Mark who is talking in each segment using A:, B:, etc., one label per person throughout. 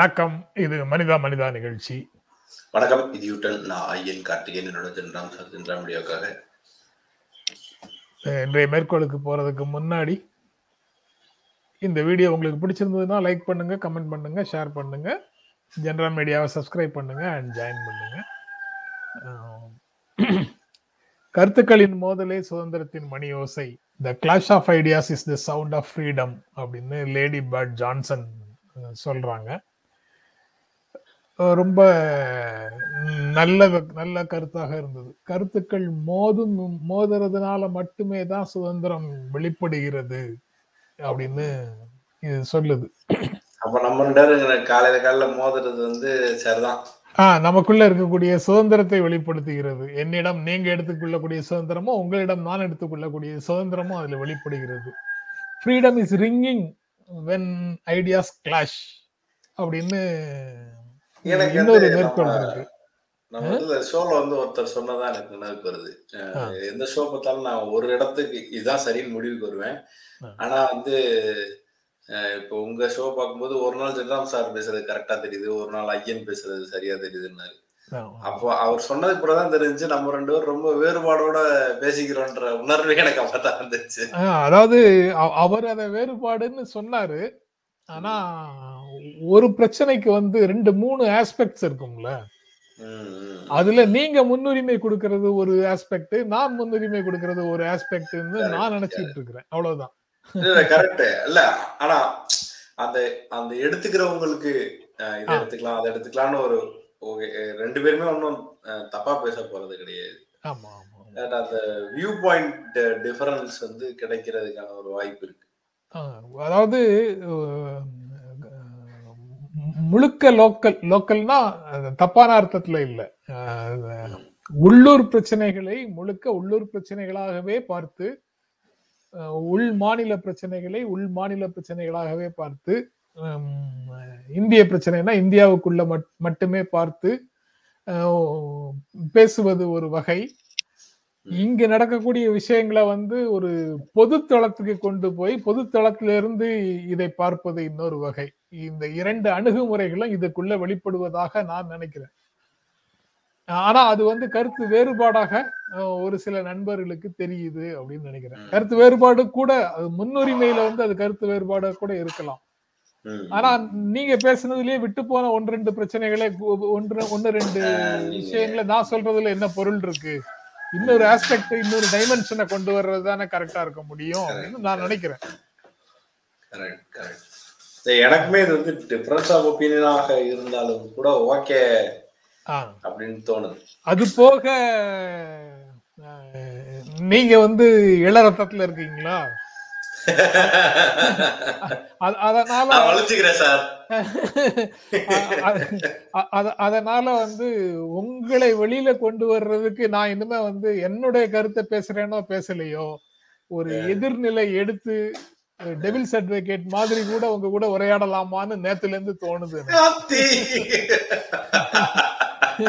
A: வணக்கம். இது மனிதா மனிதா நிகழ்ச்சி.
B: வணக்கம். இது யூட்டன். நான் ஐயன் கார்த்திகேயன். என்னோட சார் வீடியோக்காக.
A: இன்றைய மேற்கோளுக்கு போறதுக்கு முன்னாடி இந்த வீடியோ உங்களுக்கு பிடிச்சிருந்ததுன்னா லைக் பண்ணுங்க கமெண்ட் பண்ணுங்க ஷேர் பண்ணுங்க. ஜென்ரல் மீடியாவை சப்ஸ்கிரைப் பண்ணுங்க அண்ட் ஜாயின் பண்ணுங்க. கருத்துக்களின் மோதலே சுதந்திரத்தின் மணி ஓசை the clash of ideas is the sound of freedom அப்படின்னு லேடி பர்ட் ஜான்சன் சொல்றாங்க. ரொம்ப நல்ல நல்ல கருத்தாக இருந்தது. கருத்துக்கள் மோதும் மோதுறதுனால மட்டுமே தான் சுதந்திரம் வெளிப்படுகிறது அப்படின்னு இது சொல்லுது.
B: அப்ப நம்ம காலையில காலையில மோதுறது வந்து சரிதான்.
A: ஆஹ் நமக்குள்ள இருக்கக்கூடிய சுதந்திரத்தை வெளிப்படுத்துகிறது. என்னிடம் நீங்க எடுத்துக்கொள்ளக்கூடிய சுதந்திரமும் உங்களிடம் நான் எடுத்துக்கொள்ளக்கூடிய சுதந்திரமும் அதுல வெளிப்படுகிறது. Freedom is ringing when ideas clash அப்படின்னு
B: எனக்கு
A: இன்னொரு மேற்கோள் இருக்கு.
B: நம்ம இந்த ஷோல வந்து ஒருத்தர் சொன்னதான் எனக்கு நினைவுக்கு வருது. எந்த ஷோ பார்த்தாலும் நான் ஒரு இடத்துக்கு இதுதான் சரின்னு முடிவுக்கு வருவேன். ஆனா வந்து இப்போ உங்க ஷோ பார்க்கும்போது ஒரு நாள் ஜென்ராம் சார் பேசுறது கரெக்டா தெரியுது ஒரு நாள் ஐயன் பேசுறது சரியா தெரியுதுன்னாரு. அப்போ அவர் சொன்னதுக்கு பிறகு தான் தெரிஞ்சு நம்ம ரெண்டு பேரும் ரொம்ப வேறுபாடோட பேசிக்கிறோன்ற உணர்வே எனக்கு அப்பதான் வந்துச்சு
A: ஆஹ் அதாவது அவ- அவர் அதை வேறுபாடுன்னு சொன்னாரு. ஆனா ஒரு பிரச்சனைக்கு வந்து ரெண்டு மூணு ஆஸ்பெக்ட்ஸ் இருக்கும்ல. அதுல நீங்க முன்னுரிமை கொடுக்கறது ஒரு ஆஸ்பெக்ட் நான் முன்னுரிமை கொடுக்கறது ஒரு ஆஸ்பெக்ட்னு நான் நினைச்சிட்டு இருக்கிறேன். அவ்வளவுதான்.
B: கரெக்ட் இல்ல ஆனா அந்த அந்த எடுத்துக்கிறவங்களுக்கு இதை. எடுத்துக்கலாம் அதை எடுத்துக்கலாம்னு ஒரு ரெண்டு பேருமே ஒன்றும் தப்பா பேச போறது கிடையாது.
A: ஆமா
B: அந்த வியூ பாயிண்ட் டிஃபரன்ஸ் வந்து கிடைக்கிறதுக்கான ஒரு வாய்ப்பு இருக்கு.
A: அதாவது முழுக்க லோக்கல் லோக்கல்னா தப்பான அர்த்தத்துல இல்லை. உள்ளூர் பிரச்சனைகளை முழுக்க உள்ளூர் பிரச்சனைகளாகவே பார்த்து உள் மாநில பிரச்சனைகளை உள் மாநில பிரச்சனைகளாகவே பார்த்து இந்திய பிரச்சனைனா இந்தியாவுக்குள்ள மட்- மட்டுமே பார்த்து பேசுவது ஒரு வகை. இங்க நடக்கக்கூடிய விஷயங்களை வந்து ஒரு பொது தளத்துக்கு கொண்டு போய் பொது தளத்திலிருந்து இதை பார்ப்பது இன்னொரு வகை. இந்த இரண்டு அணுகுமுறைகளும் இதுக்குள்ள வெளிப்படுவதாக நான் நினைக்கிறேன். ஆனா அது வந்து கருத்து வேறுபாடாக ஒரு சில நண்பர்களுக்கு தெரியுது அப்படின்னு நினைக்கிறேன். கருத்து வேறுபாடு கூட அது முன்னுரிமையில வந்து அது கருத்து வேறுபாடு கூட இருக்கலாம். ஆனா நீங்க பேசுனதுலயே விட்டு போன ஒன்று ரெண்டு பிரச்சனைகளே ஒன்று ஒன்னு ரெண்டு விஷயங்களை நான் சொல்றதுல என்ன பொருள் இருக்கு? இன்னொரு ஆஸ்பெக்ட் இன்னொரு டைமென்ஷனை கொண்டு வர்றது தானே கரெக்டா இருக்க முடியும் அப்படின்னு நான் நினைக்கிறேன்.
B: எனக்குமே இது வந்து டிஃபரன்ஸ் ஆஃப் ஒப்பீனியனாக இருந்தாலும் கூட ஓகே அப்படின்னு தோணுது.
A: அது போக நீங்க வந்து இளரத்தத்துல இருக்கீங்களா? அதனால அதனால வந்து உங்களை வெளியில கொண்டு வர்றதுக்கு நான் இனிமே வந்து என்னுடைய கருத்தை பேசுறேனோ பேசலையோ ஒரு எதிர்நிலை எடுத்து டெவில்ஸ் அட்வொகேட் மாதிரி கூட உங்க கூட உரையாடலாமான்னு நேத்துல இருந்து தோணுது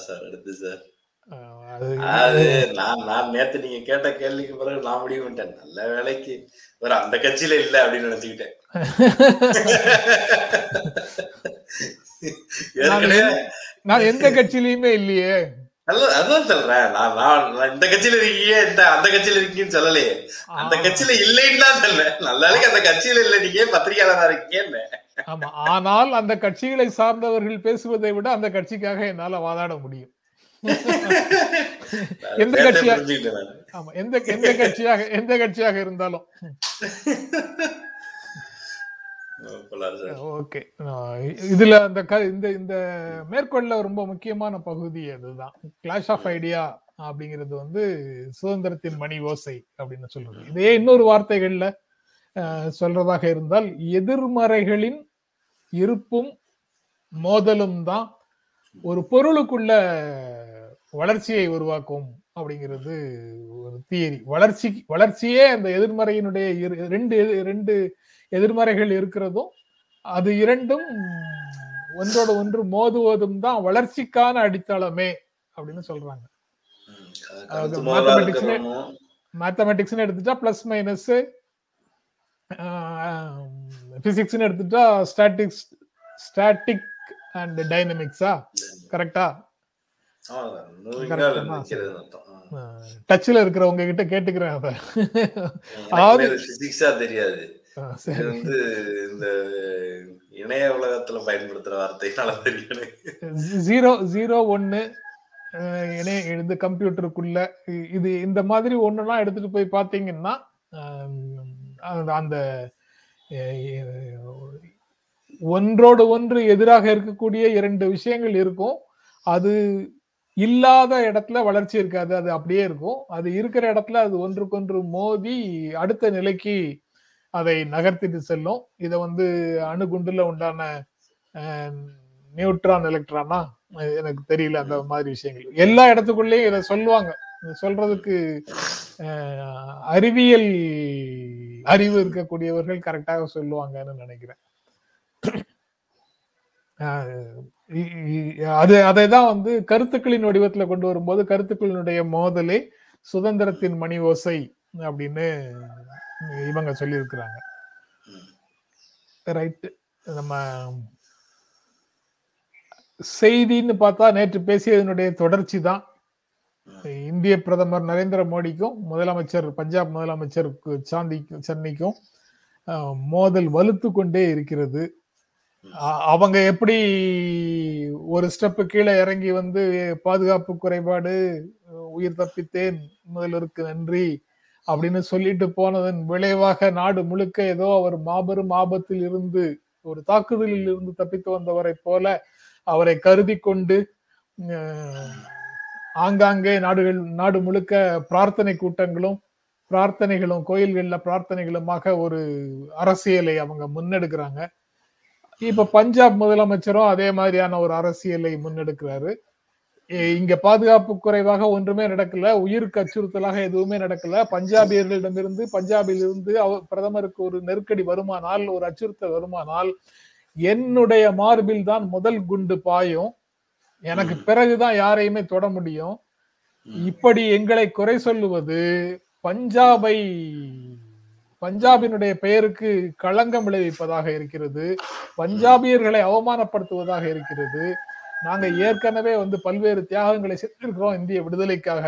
B: சார் அடுத்து சார்.
A: அது
B: நான் நான் நேத்து நீங்க கேட்ட கேள்விக்கு பிறகு நான் முடிவு பண்ணிட்டேன். நல்ல வேலைக்கு. வேற அந்த கட்சியில இல்ல அப்படின்னு நினைச்சுக்கிட்டேன்.
A: நான் எந்த கட்சியிலயுமே இல்லையே.
B: அதான் சொல்றேன். நான் நான் இந்த கட்சியில இருக்கீங்க இந்த அந்த கட்சியில இருக்கீங்கன்னு சொல்லலையே. அந்த கட்சியில இல்லைன்னு தான் சொல்றேன். நல்ல அந்த கட்சியில இல்ல நீங்க பத்திரிகையாளரா இருக்கீங்கன்னு.
A: ஆமா. ஆனால் அந்த கட்சிகளை சார்ந்தவர்கள் பேசுவதை விட அந்த கட்சிக்காக என்னால வாதாட முடியும். எந்த
B: நேத்தே
A: கட்சியா-
B: புரிஞ்சுக்கிட்டேன் நானு.
A: ஆமா எந்த எந்த கட்சியாக எந்த கட்சியாக இருந்தாலும். ஓகே இதுல அந்த இந்த இந்த மேற்கொள்ள ரொம்ப முக்கியமான பகுதி அதுதான் கிளாஷ் ஆஃப் ஐடியா அப்படிங்கிறது வந்து சுதந்திரத்தின் மணி ஓசை அப்படின்னு சொல்றது இதே இன்னொரு வார்த்தைகள்ல சொல்றதாக இருந்தால் எதிர்மறைகளின் இருப்பும் மோதலும் தான் ஒரு பொருளுக்குள்ள வளர்ச்சியை உருவாக்கும் அப்படிங்கிறது ஒரு தியரி. வளர்ச்சி வளர்ச்சியே அந்த எதிர்மறையினுடைய ரெண்டு ரெண்டு எதிர்மறைகள் இருக்கிறதும் அது இரண்டும் ஒன்றோட ஒன்று மோதுவதும் தான் வளர்ச்சிக்கான அடித்தளமே அப்படின்னு சொல்றாங்க. மேத்தமெட்டிக்ஸ்னு எடுத்துட்டா பிளஸ் மைனஸ் பிசிக்ஸ்னு எடுத்துட்டா ஸ்டாட்டிக்ஸ் ஸ்டாட்டிக் அண்ட் டைனமிக்ஸா கரெக்டா டச்ல இருக்கிறவங்க கிட்ட கேட்டுக்கிறேன் அதாவது-
B: பிசிக்ஸா தெரியாது வந்து இந்த இணைய உலகத்துல பயன்படுத்துற வார்த்தைனால தெரியும் எனக்கு.
A: ஜீரோ ஜீரோ ஒன்னு இணைய இது கம்ப்யூட்டருக்குள்ள இது இந்த மாதிரி ஒண்ணுலாம் எடுத்துட்டு போய் பாத்தீங்கன்னா அந்த- ஒன்றோடு ஒன்று எதிராக இருக்கக்கூடிய இரண்டு விஷயங்கள் இருக்கும். அது இல்லாத இடத்துல வளர்ச்சி இருக்காது அது அப்படியே இருக்கும். அது இருக்கிற இடத்துல அது ஒன்றுக்கொன்று மோதி அடுத்த நிலைக்கு அதை நகர்த்திட்டு செல்லும். இதை வந்து அணுகுண்டுல உண்டான நியூட்ரான் எலக்ட்ரானா? எனக்கு தெரியல அந்த மாதிரி விஷயங்கள். எல்லா இடத்துக்குள்ளேயும் இதை சொல்லுவாங்க. சொல்றதுக்கு அறிவியல் அறிவு இருக்கக்கூடியவர்கள் கரெக்டாக சொல்லுவாங்கன்னு நினைக்கிறேன். அது அதை தான் வந்து கருத்துக்களின் வடிவத்துல கொண்டு வரும்போது கருத்துக்களினுடைய மோதலே சுதந்திரத்தின் மணி ஓசை அப்படின்னு இவங்க சொல்லியிருக்கிறாங்க.
B: ரைட்டு
A: ரைட் நம்ம செய்தின்னு பார்த்தா நேற்று பேசியதனுடைய தொடர்ச்சி தான். இந்திய பிரதமர் நரேந்திர மோடிக்கும் முதலமைச்சர் பஞ்சாப் முதலமைச்சர் சாந்திக்கும் சாந்தி சென்னைக்கும் மோதல் வலுத்து கொண்டே இருக்கிறது. அவங்க எப்படி ஒரு ஸ்டெப்பு கீழே இறங்கி வந்து பாதுகாப்பு குறைபாடு உயிர் தப்பித்தேன் முதல்வருக்கு நன்றி அப்படின்னு சொல்லிட்டு போனதன் விளைவாக நாடு முழுக்க ஏதோ அவர் மாபெரும் ஆபத்தில் இருந்து ஒரு தாக்குதலில் இருந்து தப்பித்து வந்தவரை போல அவரை கருதி கொண்டு ஆங்காங்கே நாடுகள் நாடு முழுக்க பிரார்த்தனை கூட்டங்களும் பிரார்த்தனைகளும் கோயில்களில் பிரார்த்தனைகளுமாக ஒரு அரசியலை அவங்க முன்னெடுக்கிறாங்க. இப்ப பஞ்சாப் முதலமைச்சரும் அதே மாதிரியான ஒரு அரசியலை முன்னெடுக்கிறாரு. இங்க பாதுகாப்பு குறைவாக ஒன்றுமே நடக்கல உயிருக்கு அச்சுறுத்தலாக எதுவுமே நடக்கல. பஞ்சாபியர்களிடமிருந்து பஞ்சாபில் இருந்து பிரதமருக்கு ஒரு நெருக்கடி வருமானால் ஒரு அச்சுறுத்தல் வருமானால் என்னுடைய மார்பில் தான் முதல் குண்டு பாயும். எனக்கு பிறகுதான் யாரையுமே தொட முடியும். இப்படி எங்களை குறை சொல்லுவது பஞ்சாபை பஞ்சாபினுடைய பெயருக்கு களங்கம் விளைவிப்பதாக இருக்கிறது. பஞ்சாபியர்களை அவமானப்படுத்துவதாக இருக்கிறது. நாங்க ஏற்கனவே வந்து பல்வேறு தியாகங்களை செஞ்சிருக்கிறோம் இந்திய விடுதலைக்காக.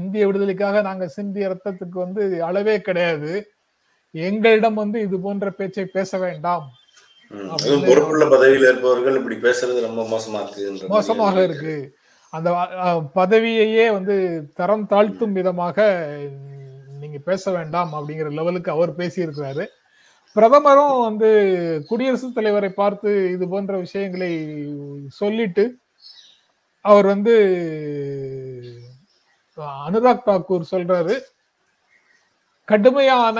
A: இந்திய விடுதலைக்காக நாங்க சிந்திய ரத்தத்துக்கு வந்து அளவே கிடையாது. எங்களிடம் வந்து இது போன்ற பேச்சை பேச வேண்டாம்.
B: பொறுப்புள்ள பதவியில் இருப்பவர்கள் இப்படி பேசுறது ரொம்ப மோசமா இருக்கு
A: மோசமாக இருக்கு. அந்த பதவியையே வந்து தரம் தாழ்த்தும் விதமாக நீங்க பேச வேண்டாம் அப்படிங்கிற லெவலுக்கு அவர் பேசியிருக்கிறாரு. பிரதமரும் வந்து குடியரசுத் தலைவரை பார்த்து இது போன்ற விஷயங்களை சொல்லிட்டு அவர் வந்து அனுராக் தாக்கூர் சொல்றாரு கடுமையான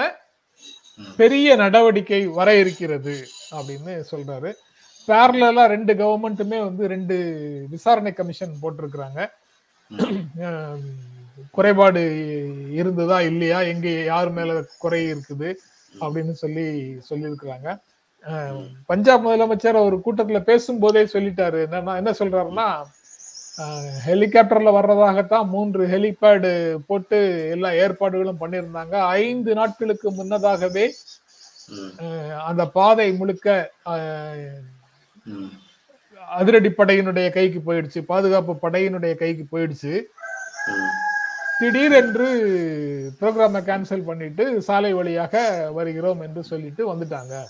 A: பெரிய நடவடிக்கை வர இருக்கிறது அப்படின்னு சொல்றாரு. பேரலா ரெண்டு கவர்மெண்ட்டுமே வந்து ரெண்டு விசாரணை கமிஷன் போட்டிருக்கிறாங்க. குறைபாடு இருந்ததா இல்லையா? எங்க யார் மேல குறை இருக்குது? அப்படின்னு சொல்லி சொல்லியிருக்கிறாங்க. பஞ்சாப் முதலமைச்சர் ஒரு கூட்டத்துல பேசும்போதே சொல்லிட்டாரு. என்னன்னா என்ன சொல்றாருன்னா ஹெலிகாப்டர்ல வர்றதாகத்தான் மூன்று ஹெலிபேடு போட்டு எல்லா ஏற்பாடுகளும் பண்ணியிருந்தாங்க. ஐந்து நாட்களுக்கு முன்னதாகவே அந்த பாதை முழுக்க அதிரடி படையினுடைய கைக்கு போயிடுச்சு. பாதுகாப்பு படையினுடைய கைக்கு போயிடுச்சு. திடீரென்று ப்ரோக்ராமை கேன்சல் பண்ணிட்டு சாலை வழியாக வருகிறோம் என்று சொல்லிட்டு வந்துட்டாங்க.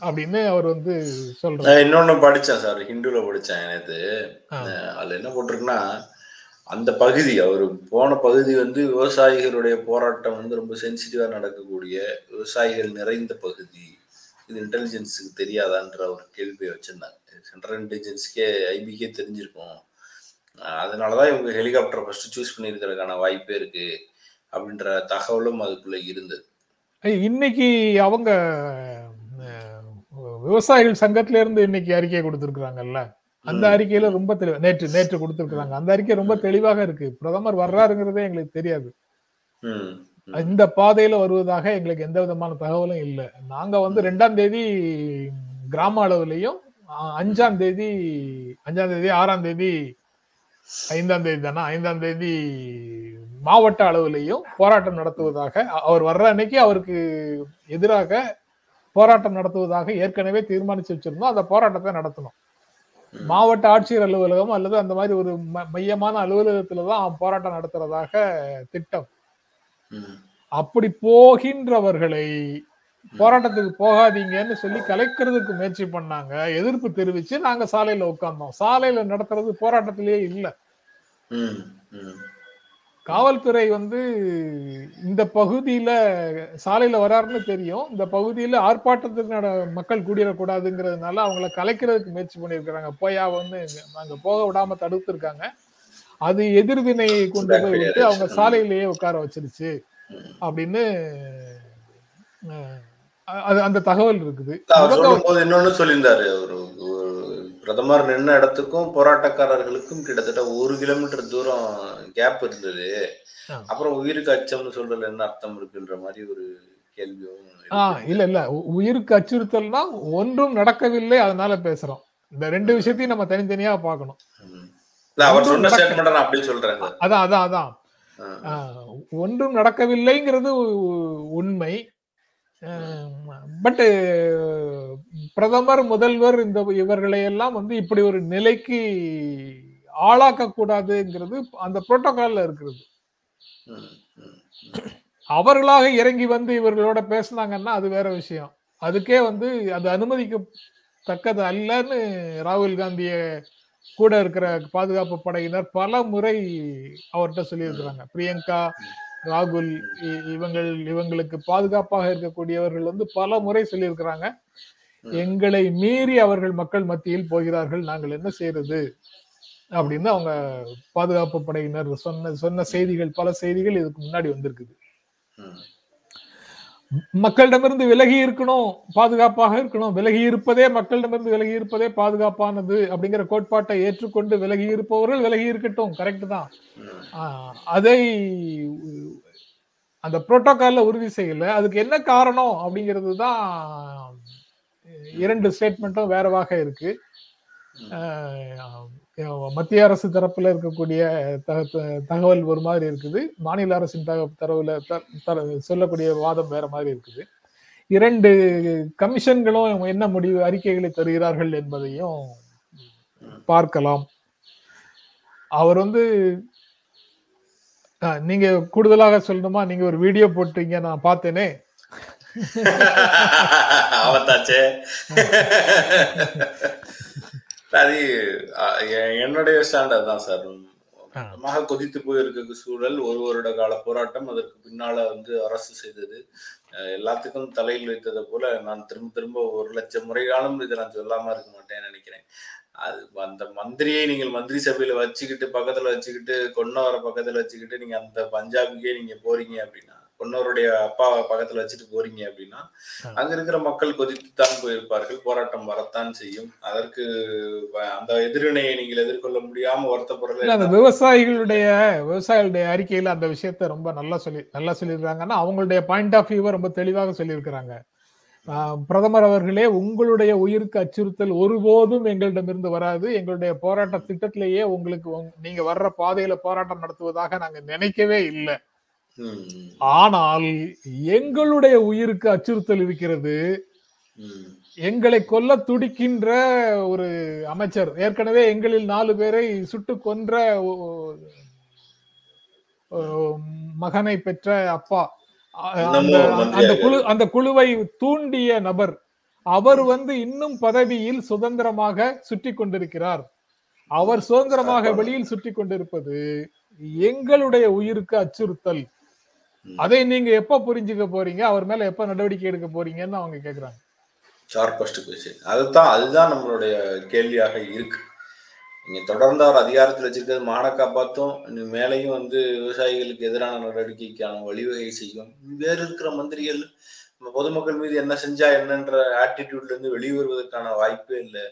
A: அப்படின்னு அவர் வந்து சொல்றாரு.
B: இன்னொன்னு படிச்சேன் சார் ஹிந்துல படிச்சேன். அஹ் அதுல என்ன போட்டிருக்குன்னா அந்த பகுதி அவர் போன பகுதி வந்து விவசாயிகளுடைய போராட்டம் வந்து ரொம்ப சென்சிட்டிவா நடக்கக்கூடிய விவசாயிகள் நிறைந்த பகுதி. இது இன்டெலிஜென்ஸுக்கு தெரியாதான்ற ஒரு கேள்வியை வச்சிருந்தாங்க சென்ட்ரல் இன்டெலிஜென்ஸ்க்கே ஐபிக்கே தெரிஞ்சிருக்கும். அஹ் அதனாலதான் இவங்க ஹெலிகாப்டர் ஃபர்ஸ்ட் சூஸ் பண்ணியிருக்கிறதுக்கான வாய்ப்பே இருக்கு அப்படின்ற தகவலும் அதுக்குள்ள இருந்தது.
A: இன்னைக்கு அவங்க விவசாயிகள் சங்கத்துல இருந்து இன்னைக்கு அறிக்கை கொடுத்திருக்கிறாங்கல்ல? அந்த. அறிக்கையில ரொம்ப தெளிவா நேற்று நேற்று கொடுத்திருக்கிறாங்க. அந்த அறிக்கை ரொம்ப தெளிவாக இருக்கு. பிரதமர் வர்றாருங்கிறதே எங்களுக்கு தெரியாது. இந்த பாதையில வருவதாக எங்களுக்கு எந்த விதமான தகவலும் இல்லை. நாங்க வந்து ரெண்டாம் தேதி கிராம அளவுலயும் அஞ்சாம் தேதி அஞ்சாம் தேதி ஆறாம் தேதி ஐந்தாம் தேதி தானே ஐந்தாம் தேதி மாவட்ட அளவிலையும் போராட்டம் நடத்துவதாக அவர் வர்ற அன்னைக்கு அவருக்கு எதிராக போராட்டம் நடத்துவதாக ஏற்கனவே தீர்மானிச்சு வச்சிருந்தோம் அந்த போராட்டத்தை நடத்தணும். மாவட்ட ஆட்சியர் அலுவலகம் அல்லது அந்த மாதிரி ஒரு மையமான அலுவலகத்துல தான் போராட்டம் நடத்துறதாக திட்டம். அப்படி போகின்றவர்களை போராட்டத்துக்கு போகாதீங்கன்னு சொல்லி கலைக்கிறதுக்கு முயற்சி பண்ணாங்க. எதிர்ப்பு தெரிவிச்சு நாங்க சாலையில உட்கார்ந்தோம். சாலையில நடத்துறது போராட்டத்திலேயே இல்ல. காவல்துறை வந்து இந்த பகுதியில சாலையில வராருன்னு தெரியும். இந்த பகுதியில ஆர்ப்பாட்டத்துக்கு மக்கள் கூடிடக்கூடாதுங்கிறதுனால அவங்கள கலைக்கிறதுக்கு முயற்சி பண்ணியிருக்கிறாங்க. போயா வந்து அங்க போக விடாம தடுத்திருக்காங்க. அது எதிர்வினை கொண்டு போய் விட்டு அவங்க சாலையிலேயே உட்கார வச்சிருச்சு. அப்படின்னு அது அந்த தகவல் இருக்குது.
B: சொல்லும்போது இன்னொன்னு சொல்லியிருந்தாரு. ஒரு பிரதமர் நின்ன இடத்துக்கும் போராட்டக்காரர்களுக்கும் கிட்டத்தட்ட ஒரு கிலோமீட்டர் தூரம் கேப் இருந்தது. அப்புறம் உயிருக்கு அச்சம்னு சொல்றதுல என்ன அர்த்தம் இருக்குன்ற மாதிரி ஒரு கேள்வியும்
A: ஆ
B: இருக்கு.
A: இல்ல இல்ல. உயிருக்கு அச்சுறுத்தல்னா ஒன்றும் நடக்கவில்லை அதனால பேசுறோம். இந்த ரெண்டு விஷயத்தையும் நம்ம தனித்தனியா பார்க்கணும்.
B: அவர் சொன்ன ஸ்டேட்மெண்ட் நான் சொல்றேன்.
A: அதான் அதான் அதான். ஒன்றும் நடக்கவில்லைங்கிறது உண்மை. பட் பிரதமர் முதல்வர் இந்த இவர்களை எல்லாம் வந்து இப்படி ஒரு நிலைக்கு ஆளாக்க கூடாதுங்கிறது அந்த புரோட்டோகால்ல இருக்கிறது. அவர்களாக இறங்கி வந்து இவர்களோட பேசினாங்கன்னா அது வேற விஷயம். அதுக்கே வந்து அது அனுமதிக்க தக்கது அல்லன்னு ராகுல் காந்திய கூட இருக்கிற பாதுகாப்பு படையினர் பல முறை அவர்கிட்ட சொல்லியிருக்கிறாங்க. பிரியங்கா ராகுல் இவங்கள் இவங்களுக்கு பாதுகாப்பாக இருக்கக்கூடியவர்கள் வந்து பல முறை சொல்லியிருக்கிறாங்க. எங்களை மீறி அவர்கள் மக்கள் மத்தியில் போகிறார்கள் நாங்கள் என்ன செய்யறது அப்படின்னு அவங்க பாதுகாப்பு படையினர் சொன்ன சொன்ன செய்திகள் பல செய்திகள் இதுக்கு முன்னாடி வந்திருக்குது. மக்களிடமிருந்து விலகி இருக்கணும் பாதுகாப்பாக இருக்கணும். விலகி இருப்பதே மக்களிடமிருந்து விலகி இருப்பதே பாதுகாப்பானது அப்படிங்கிற கோட்பாட்டை ஏற்றுக்கொண்டு விலகி இருப்பவர்கள் விலகி இருக்கட்டும். கரெக்ட் தான். அதை அந்த புரோட்டோகால்ல உறுதி செய்யல. அதுக்கு என்ன காரணம் அப்படிங்கிறது தான் இரண்டு ஸ்டேட்மெண்ட்டும் வேறவாக இருக்கு. மத்திய அரசு தரப்புல இருக்கக்கூடிய தகவல் ஒரு மாதிரி இருக்குது. மாநில அரசின் தக தரவுல சொல்லக்கூடிய வாதம் வேற மாதிரி இருக்குது. இரண்டு கமிஷன்களும் என்ன முடிவு அறிக்கைகளை தருகிறார்கள் என்பதையும் பார்க்கலாம். அவர் வந்து நீங்க கூடுதலாக சொல்லணுமா? நீங்க ஒரு வீடியோ போட்டீங்க நான் பார்த்தேனே.
B: அது என்னுடைய ஸ்டாண்ட் அதுதான் சார். மக கொதித்து போயிருக்க சூழல் ஒரு வருட கால போராட்டம் அதற்கு பின்னால வந்து அரசு செய்தது. எல்லாத்துக்கும் தலையில் வைத்ததை போல நான் திரும்ப திரும்ப ஒரு லட்சம் முறைகாலும் இதை நான் சொல்லாம இருக்க மாட்டேன்னு நினைக்கிறேன். அது அந்த மந்திரியை நீங்கள் மந்திரி சபையில வச்சுக்கிட்டு பக்கத்துல வச்சுக்கிட்டு கொன்னவரை பக்கத்துல வச்சுக்கிட்டு நீங்க அந்த பஞ்சாபுக்கே நீங்க போறீங்க அப்படின்னா கொன்னவருடைய அப்பாவை பக்கத்துல வச்சுட்டு போறீங்க அப்படின்னா. அங்க இருக்கிற மக்கள் கொதித்துத்தான் போயிருப்பார்கள் போராட்டம் வரத்தான் செய்யும். அதற்கு அந்த எதிரினையை நீங்கள் எதிர்கொள்ள முடியாம வருத்தப்படுறது
A: அந்த விவசாயிகளுடைய விவசாயிகளுடைய அறிக்கையில அந்த விஷயத்த ரொம்ப நல்லா சொல்லி நல்லா சொல்லியிருக்காங்கன்னா அவங்களுடைய பாயிண்ட் ஆஃப் வியூவை ரொம்ப தெளிவாக சொல்லியிருக்கிறாங்க. பிரதமர் அவர்களே உங்களுடைய உயிருக்கு அச்சுறுத்தல் ஒருபோதும் எங்களிடமிருந்து வராது. எங்களுடைய போராட்ட திட்டத்திலேயே உங்களுக்கு உங்க- நீங்க வர்ற பாதையில போராட்டம் நடத்துவதாக நாங்க நினைக்கவே இல்லை. ஆனால் எங்களுடைய உயிருக்கு அச்சுறுத்தல் இருக்கிறது எங்களை கொல்ல துடிக்கின்ற ஒரு அமைச்சர் ஏற்கனவே எங்களில் நாலு பேரை சுட்டு கொன்ற மகனை பெற்ற அப்பா அந்த குழு. அந்த குழுவை தூண்டிய நபர் அவர் வந்து இன்னும் பதவியில் சுதந்திரமாக சுற்றி கொண்டிருக்கிறார் அவர் சுதந்திரமாக. வெளியில் சுற்றி கொண்டிருப்பது எங்களுடைய உயிருக்கு அச்சுறுத்தல். அதை நீங்க எப்ப புரிஞ்சுக்க போறீங்க? அவர் மேல எப்ப நடவடிக்கை எடுக்க போறீங்கன்னு அவங்க கேக்குறாங்க.
B: ஷார்பஸ்ட் கொஸ்டின் அதுதான் அதுதான் நம்மளுடைய கேள்வியாக இருக்கு. நீங்க தொடர்ந்து அவர் அதிகாரத்தில் வச்சிருக்கிறது மானை காப்பாத்தும் இன்னும் மேலையும் வந்து விவசாயிகளுக்கு எதிரான நடவடிக்கைக்கான வழிவகை செய்யும். வேறு இருக்கிற மந்திரிகள் நம்ம பொதுமக்கள் மீது என்ன செஞ்சா என்னன்ற ஆட்டிடியூட்ல இருந்து வெளியே வருவதற்கான வாய்ப்பே இல்லை.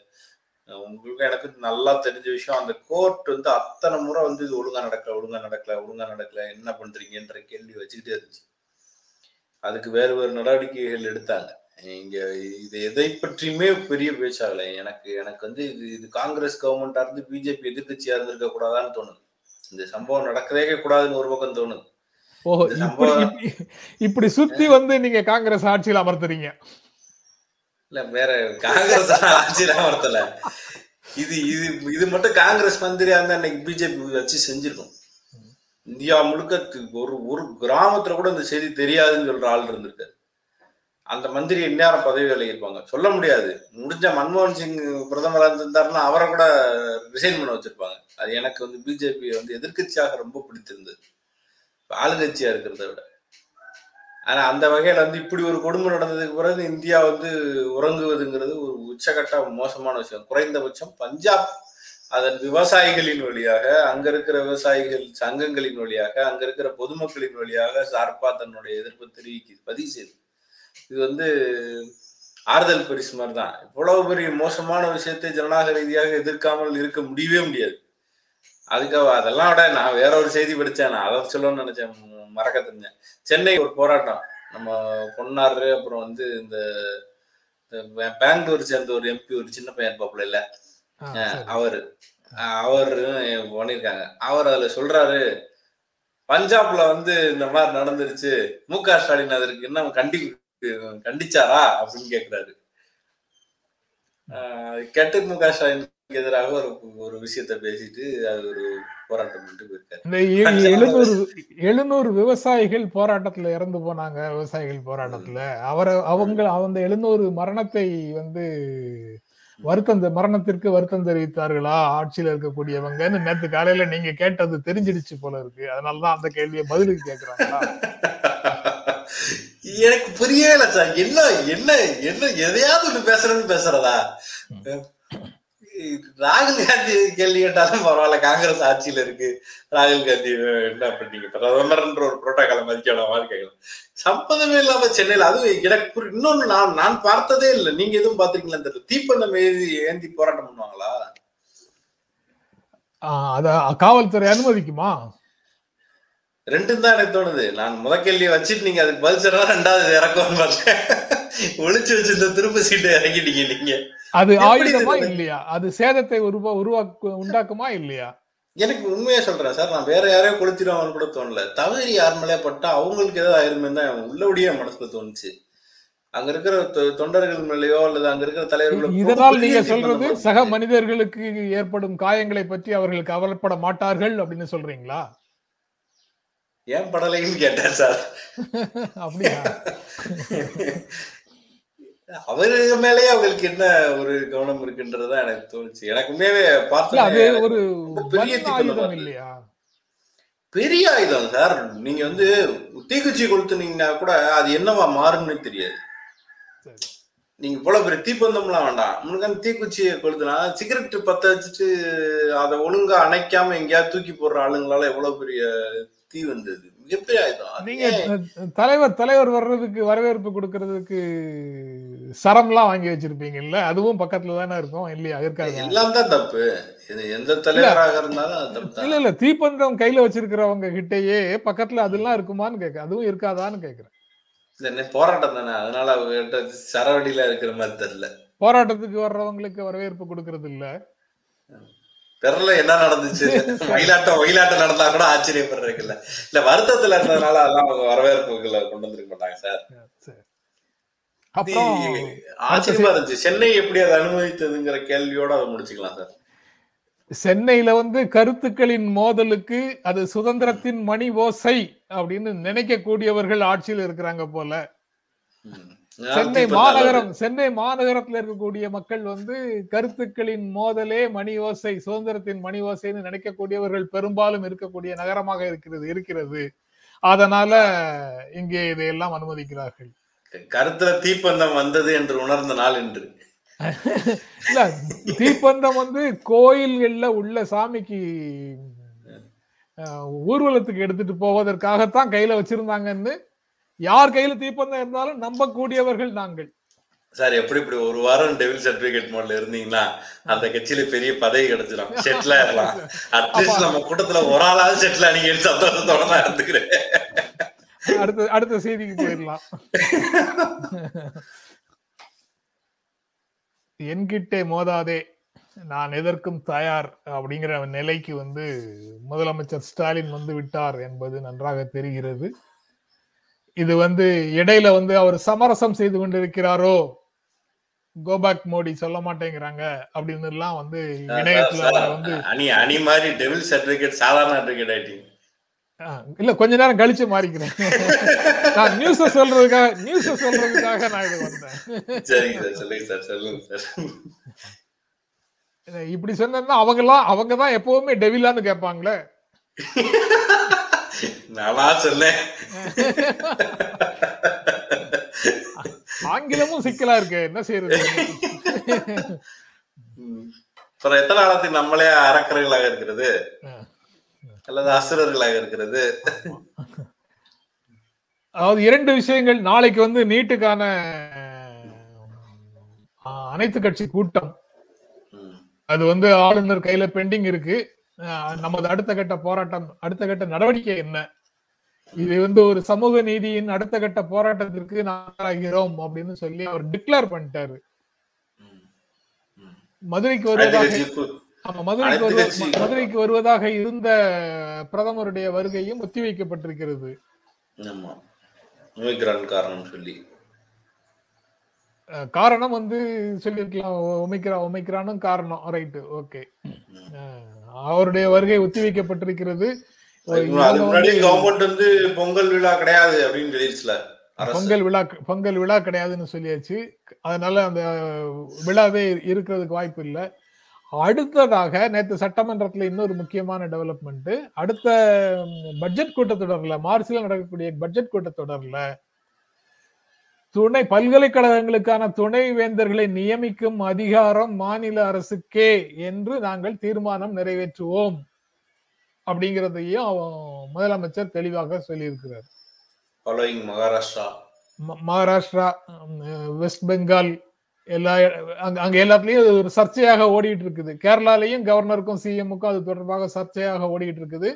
B: உங்களுக்கு எனக்கு நல்லா தெரிஞ்ச விஷயம் அந்த கோர்ட் வந்து அத்தனை முறை வந்து இது ஒழுங்கா நடக்கல ஒழுங்கா நடக்கல ஒழுங்கா நடக்கல என்ன பண்றீங்கன்ற கேள்வி வச்சுக்கிட்டே இருந்துச்சு. அதுக்கு வேறு வேறு நடவடிக்கைகள் எடுத்தாங்க. இங்க இது எதை பற்றியுமே பெரிய பேச்சாகல எனக்கு எனக்கு வந்து இது இது காங்கிரஸ் கவர்மெண்டா இருந்து பிஜேபி எதிர்க்கட்சியா இருந்திருக்க கூடாதான்னு தோணுது. இந்த சம்பவம் நடக்கவே கூடாதுன்னு ஒரு பக்கம் தோணுது.
A: இப்படி சுத்தி வந்து நீங்க காங்கிரஸ் ஆட்சியில் அமர்த்துறீங்க.
B: இல்ல வேற காங்கிரஸ் ஆட்சியில அமர்த்தல. இது இது இது மட்டும் காங்கிரஸ் மந்திரியா இருந்தா இன்னைக்கு பிஜேபி வச்சு செஞ்சிருக்கும். இந்தியா முழுக்க ஒரு ஒரு கிராமத்துல கூட இந்த செய்தி தெரியாதுன்னு சொல்ற ஆள் இருந்திருக்காரு. அந்த மந்திரி இந்நேரம் பதவி விலகிருப்பாங்க சொல்ல முடியாது. முடிஞ்ச மன்மோகன் சிங் பிரதமராக இருந்திருந்தாருன்னா அவரை கூட ரிசைன் பண்ண வச்சிருப்பாங்க. அது எனக்கு வந்து பிஜேபி வந்து எதிர்க்கட்சியாக ரொம்ப பிடித்திருந்தது. ஆளுங்கட்சியா இருக்கிறத விட. ஆனா அந்த வகையில வந்து இப்படி ஒரு கொடுமை நடந்ததுக்கு பிறகு இந்தியா வந்து உறங்குவதுங்கிறது ஒரு உச்சகட்ட மோசமான விஷயம். குறைந்தபட்சம் பஞ்சாப் அதன் விவசாயிகளின் வழியாக அங்க இருக்கிற விவசாயிகள் சங்கங்களின் வழியாக அங்க இருக்கிற பொதுமக்களின் வழியாக சார்பா தன்னுடைய எதிர்ப்பு தெரிவிக்குது பதிவு செய்து. இது வந்து ஆறுதல் பரிசு மாதிரி தான். இவ்வளவு பெரிய மோசமான விஷயத்தை ஜனநாயக ரீதியாக எதிர்க்காமல் இருக்க முடியவே முடியாது. அதுக்காக அதெல்லாம் விட நான் வேற ஒரு செய்தி படித்தேன் நான் அதை சொல்லணும்னு நினைச்சேன். மறக்க தெரிஞ்சேன். சென்னை ஒரு போராட்டம். நம்ம பொன்னாரு அப்புறம் வந்து இந்த பெங்களூர் சேர்ந்த ஒரு எம்பி ஒரு சின்ன பையன் இருப்பாப்புல இல்ல. அவரு. அவரு பண்ணிருக்காங்க. அவர் அதுல சொல்றாரு பஞ்சாப்ல வந்து இந்த மாதிரி நடந்துருச்சு. மு க ஸ்டாலின் அதற்கு என்ன கண்டி கண்டிச்சாரா? அப்படின்னு கேக்குறாரு. கேட்டு மு க ஸ்டாலினுக்கு எதிராக ஒரு ஒரு விஷயத்த பேசிட்டு அது ஒரு போராட்டம் பண்ணிட்டு போயிருக்காரு.
A: எழுநூறு எழுநூறு விவசாயிகள் போராட்டத்துல இறந்து போனாங்க விவசாயிகள் போராட்டத்துல. அவரை அவங்க அந்த எழுநூறு மரணத்தை வந்து வருத்தம் மரணத்திற்கு வருத்தம் தெரிவித்தார்களா? ஆட்சியில இருக்கக்கூடியவங்கன்னு நேத்து காலையில நீங்க கேட்டது தெரிஞ்சிடுச்சு போல இருக்கு. அதனாலதான் அந்த கேள்வியை பதிலுக்கு கேக்குறாங்களா?
B: எனக்கு புரியவே இல்லை சார். என்ன என்ன என்ன எதையாவது ஒண்ணு பேசுறேன்னு பேசுறதா? ராகுல் காந்தி கேள்வி கேட்டாலும் பரவாயில்ல காங்கிரஸ் ஆட்சியில இருக்கு. ராகுல் காந்தி என்ன பண்ணீங்க பிரதமர்ன்ற ஒரு புரோட்டோகால மதிக்கலாமான்னு கேட்கலாம் சம்பந்தமே இல்லாம சென்னையில அதுவும் எனக்கு இன்னொன்னு நான் நான் பார்த்ததே இல்லை. நீங்க எதுவும் பாத்திருக்கீங்களா தெரியல தீப்பந்தம் ஏந்தி ஏந்தி போராட்டம் பண்ணுவாங்களா?
A: அத காவல்துறை அனுமதிக்குமா?
B: ரெண்டும் தான் எனக்கு தோணுது. நான் முத கேள்வியை வச்சுட்டு நீங்க அதுக்கு பதில் ரெண்டாவது இறக்கம் ஒளிச்சு வச்சிருந்த திரும்ப சீட்டை இறக்கிட்டீங்க நீங்க.
A: அது ஆயுதமா? இல்லையா? அது சேதத்தை உருவா உருவாக்கு உண்டாக்குமா இல்லையா?
B: எனக்கு உண்மையா சொல்றேன் சார். நான் வேற யாரையோ கொளுத்திடுவாங்கன்னு கூட தோணல. தவறி யார் மேலே பட்டா அவங்களுக்கு ஏதாவது ஆயிருமே தான் உள்ளபடியே மனசுல தோணுச்சு. அங்க இருக்கிற தொண்டர்கள் மேலேயோ அல்லது அங்க இருக்கிற தலைவர்கள்
A: இதனால் நீங்க சொல்றது சக மனிதர்களுக்கு ஏற்படும் காயங்களை பற்றி அவர்கள் கவலைப்பட மாட்டார்கள் அப்படின்னு சொல்றீங்களா?
B: ஏன் படலைன்னு கேட்டேன் சார்.
A: அப்படியா?
B: அவரு மேலேயே அவங்களுக்கு என்ன ஒரு கவனம் இருக்குன்றதுதான் எனக்கு தோணுச்சு. எனக்கு உண்மையாவே பார்த்தா
A: அது ஒரு
B: ரொம்ப பெரிய
A: ஆயுதம். இல்லையா?
B: பெரிய ஆயுதம் சார். நீங்க வந்து தீக்குச்சி கொளுத்துனீங்கன்னா கூட அது என்னவா மாறும்னு தெரியாது. நீங்க இவ்வளவு பெரிய தீப்பந்தம்லாம் வேண்டாம். முன்னாடி தீக்குச்சியை கொளுத்துனா சிகரெட் பத்த வச்சுட்டு அதை ஒழுங்கா அணைக்காம எங்கேயாவது தூக்கி போடுற ஆளுங்களால எவ்வளவு பெரிய தீ வந்தது? மிகப்பெரிய ஆயுதம்.
A: நீங்க தலைவர் தலைவர் வர்றதுக்கு வரவேற்பு கொடுக்கறதுக்கு சரம்லாம் வாங்கி வச்சிருப்பீங்கல்ல அதுவும் பக்கத்துல தானே இருக்கும்? இல்லையா? இருக்காது.
B: எல்லாம் தான் தப்பு. எந்த தலைவராக இருந்தாலும்
A: இல்ல இல்ல தீப்பந்தம் கையில வச்சிருக்கிறவங்க கிட்டயே பக்கத்துல அதெல்லாம் இருக்குமான்னு கேக்க அதுவும் இருக்காதான்னு கேக்குறேன்
B: போராட்டம் தானே? அதனால அவங்ககிட்ட சரவடியில இருக்கிற மாதிரி தெரியல.
A: போராட்டத்துக்கு வர்றவங்களுக்கு வரவேற்பு கொடுக்கறது இல்ல.
B: தெரியல என்ன நடந்துச்சு. மயிலாட்டம் மயிலாட்டம் நடந்தா கூட ஆச்சரியப்படுறதுக்கு இல்ல. இல்ல வருத்தத்துல இருந்ததுனால அதெல்லாம் அவங்க வரவேற்புகளை கொண்டு வந்திருக்க மாட்டாங்க சரி.
A: அப்புறம்
B: ஆச்சரியமா இருந்துச்சு. சென்னை எப்படி அதை அனுமதித்ததுங்கிற கேள்வியோட அதை முடிச்சுக்கலாம் சார்.
A: சென்னையில வந்து கருத்துக்களின் மோதலுக்கு அது சுதந்திரத்தின் மணி ஓசை அப்படின்னு நினைக்கக்கூடியவர்கள் ஆட்சியில் இருக்கிறாங்க போல. சென்னை மாநகரம் சென்னை மாநகரத்துல இருக்கக்கூடிய மக்கள் வந்து கருத்துக்களின் மோதலே மணி ஓசை சுதந்திரத்தின் மணி ஓசைன்னு நினைக்கக்கூடியவர்கள் பெரும்பாலும் இருக்கக்கூடிய நகரமாக இருக்கிறது இருக்கிறது. அதனால இங்கே இதையெல்லாம் அனுமதிக்கிறார்கள்.
B: கருத்துல தீப்பந்தம் வந்தது என்று உணர்ந்த நாள் என்று
A: இல்ல தீப்பந்தம் வந்து கோயில்கள்ல உள்ள சாமிக்கு ஊர்வலத்துக்கு எடுத்துட்டு போவதற்காகத்தான் கையில வச்சிருந்தாங்கன்னு யார் கையில தீப்பந்தம் இருந்தாலும் நம்பக்கூடியவர்கள் நாங்கள்.
B: சார் எப்படி இப்படி ஒரு வாரம் டெவில் சர்டிபிகேட் மோட்ல இருந்தீங்கன்னா அந்த கட்சியில பெரிய பதவி கிடைச்சிடும் செட்டில் ஆயிடலாம் அட்லீஸ்ட் நம்ம கூட்டத்துல ஒரு ஆளாவது செட்டில் அணிங்க சந்தோஷத்தோட நான் இருந்துக்கிறேன்.
A: அடுத்த அடுத்த செய்திக்கு போயிடலாம். என்கிட்டே மோதாதே நான் எதற்கும் தயார் அப்படிங்கிற நிலைக்கு வந்து முதலமைச்சர் ஸ்டாலின் வந்து விட்டார் என்பது நன்றாக தெரிகிறது. இது வந்து இடையில வந்து அவர் சமரசம் செய்து கொண்டிருக்கிறாரோ? கோபேக் மோடி சொல்ல மாட்டேங்கிறாங்க அப்படின்னு எல்லாம் வந்து இணையத்துல வந்து
B: அணி அணி மாதிரி டெவில் சர்டிபிகேட் சாதாரண சர்டிபிகேட் ஆயிட்டீங்க.
A: இல்ல கொஞ்ச நேரம் கழிச்சு மாறிக்கிறேன். நான் நியூஸ சொல்றதுக்காக நியூஸ சொல்றதுக்காக நான் இது வந்தேன். இப்படி சொன்னா அவங்க எல்லாம் அவங்க தான் எப்பவுமே டெவிலான்னு கேட்பாங்களே.
B: நானா சொன்னேன்.
A: ஆங்கிலமும் சிக்கலா இருக்கு என்ன செய்யறது.
B: அப்புறம் எத்தனை காலத்துக்கு நம்மளே அரக்கர்களாக இருக்கிறது? அல்லது அசுரர்களாக இருக்கிறது.
A: அதாவது இரண்டு விஷயங்கள் நாளைக்கு வந்து நீட்டுக்கான அனைத்து கட்சி கூட்டம். அது வந்து ஆளுநர் கையில பெண்டிங் இருக்கு. நமது அடுத்த கட்ட போராட்டம் அடுத்த கட்ட நடவடிக்கை என்ன? இது வந்து ஒரு சமூக நீதியின் அடுத்த கட்ட போராட்டத்திற்கு நாளாகிறோம் அப்படின்னு சொல்லி அவர் டிக்ளேர் பண்ணிட்டாரு. மதுரைக்கு வருவதாக மதுரைக்கு மதுரைக்கு வருவதாக இருந்த பிரதமருடைய வருகையும் ஒத்திவைக்கப்பட்டிருக்கிறது
B: காரணம் சொல்லி.
A: காரணம் வந்து சொல்லியிருக்கலாம். ஒமிக்ரா ஒமிக்ரானும் காரணம். ரைட்டு ஓகே அவருடைய வருகை ஒத்திவைக்கப்பட்டிருக்கிறது
B: கவர்மெண்ட் வந்து பொங்கல் விழா கிடையாது அப்படின்னு
A: பொங்கல் விழா பொங்கல் விழா கிடையாதுன்னு சொல்லியாச்சு. அதனால அந்த விழாவே இருக்கிறதுக்கு வாய்ப்பு இல்லை. அடுத்ததாக நேற்று சட்டமன்றத்துல இன்னொரு முக்கியமான டெவலப்மெண்ட் அடுத்த பட்ஜெட் கூட்டத்தொடர்ல மார்ச்ல நடக்கக்கூடிய பட்ஜெட் கூட்டத்தொடர்ல துணை பல்கலைக்கழகங்களுக்கான துணை வேந்தர்களை நியமிக்கும் அதிகாரம் மாநில அரசுக்கே என்று நாங்கள் தீர்மானம் நிறைவேற்றுவோம் அப்படிங்கிறதையும் முதலமைச்சர் தெளிவாக சொல்லியிருக்கிறார்.
B: மகாராஷ்டிரா
A: மகாராஷ்டிரா வெஸ்ட் பெங்கால் எல்லா அங்க அங்க எல்லாத்துலயும் ஒரு சர்ச்சையாக ஓடிட்டு இருக்குது கேரளாலையும் கவர்னருக்கும் சிஎம்முக்கும் அது தொடர்பாக சர்ச்சையாக ஓடிட்டு இருக்குது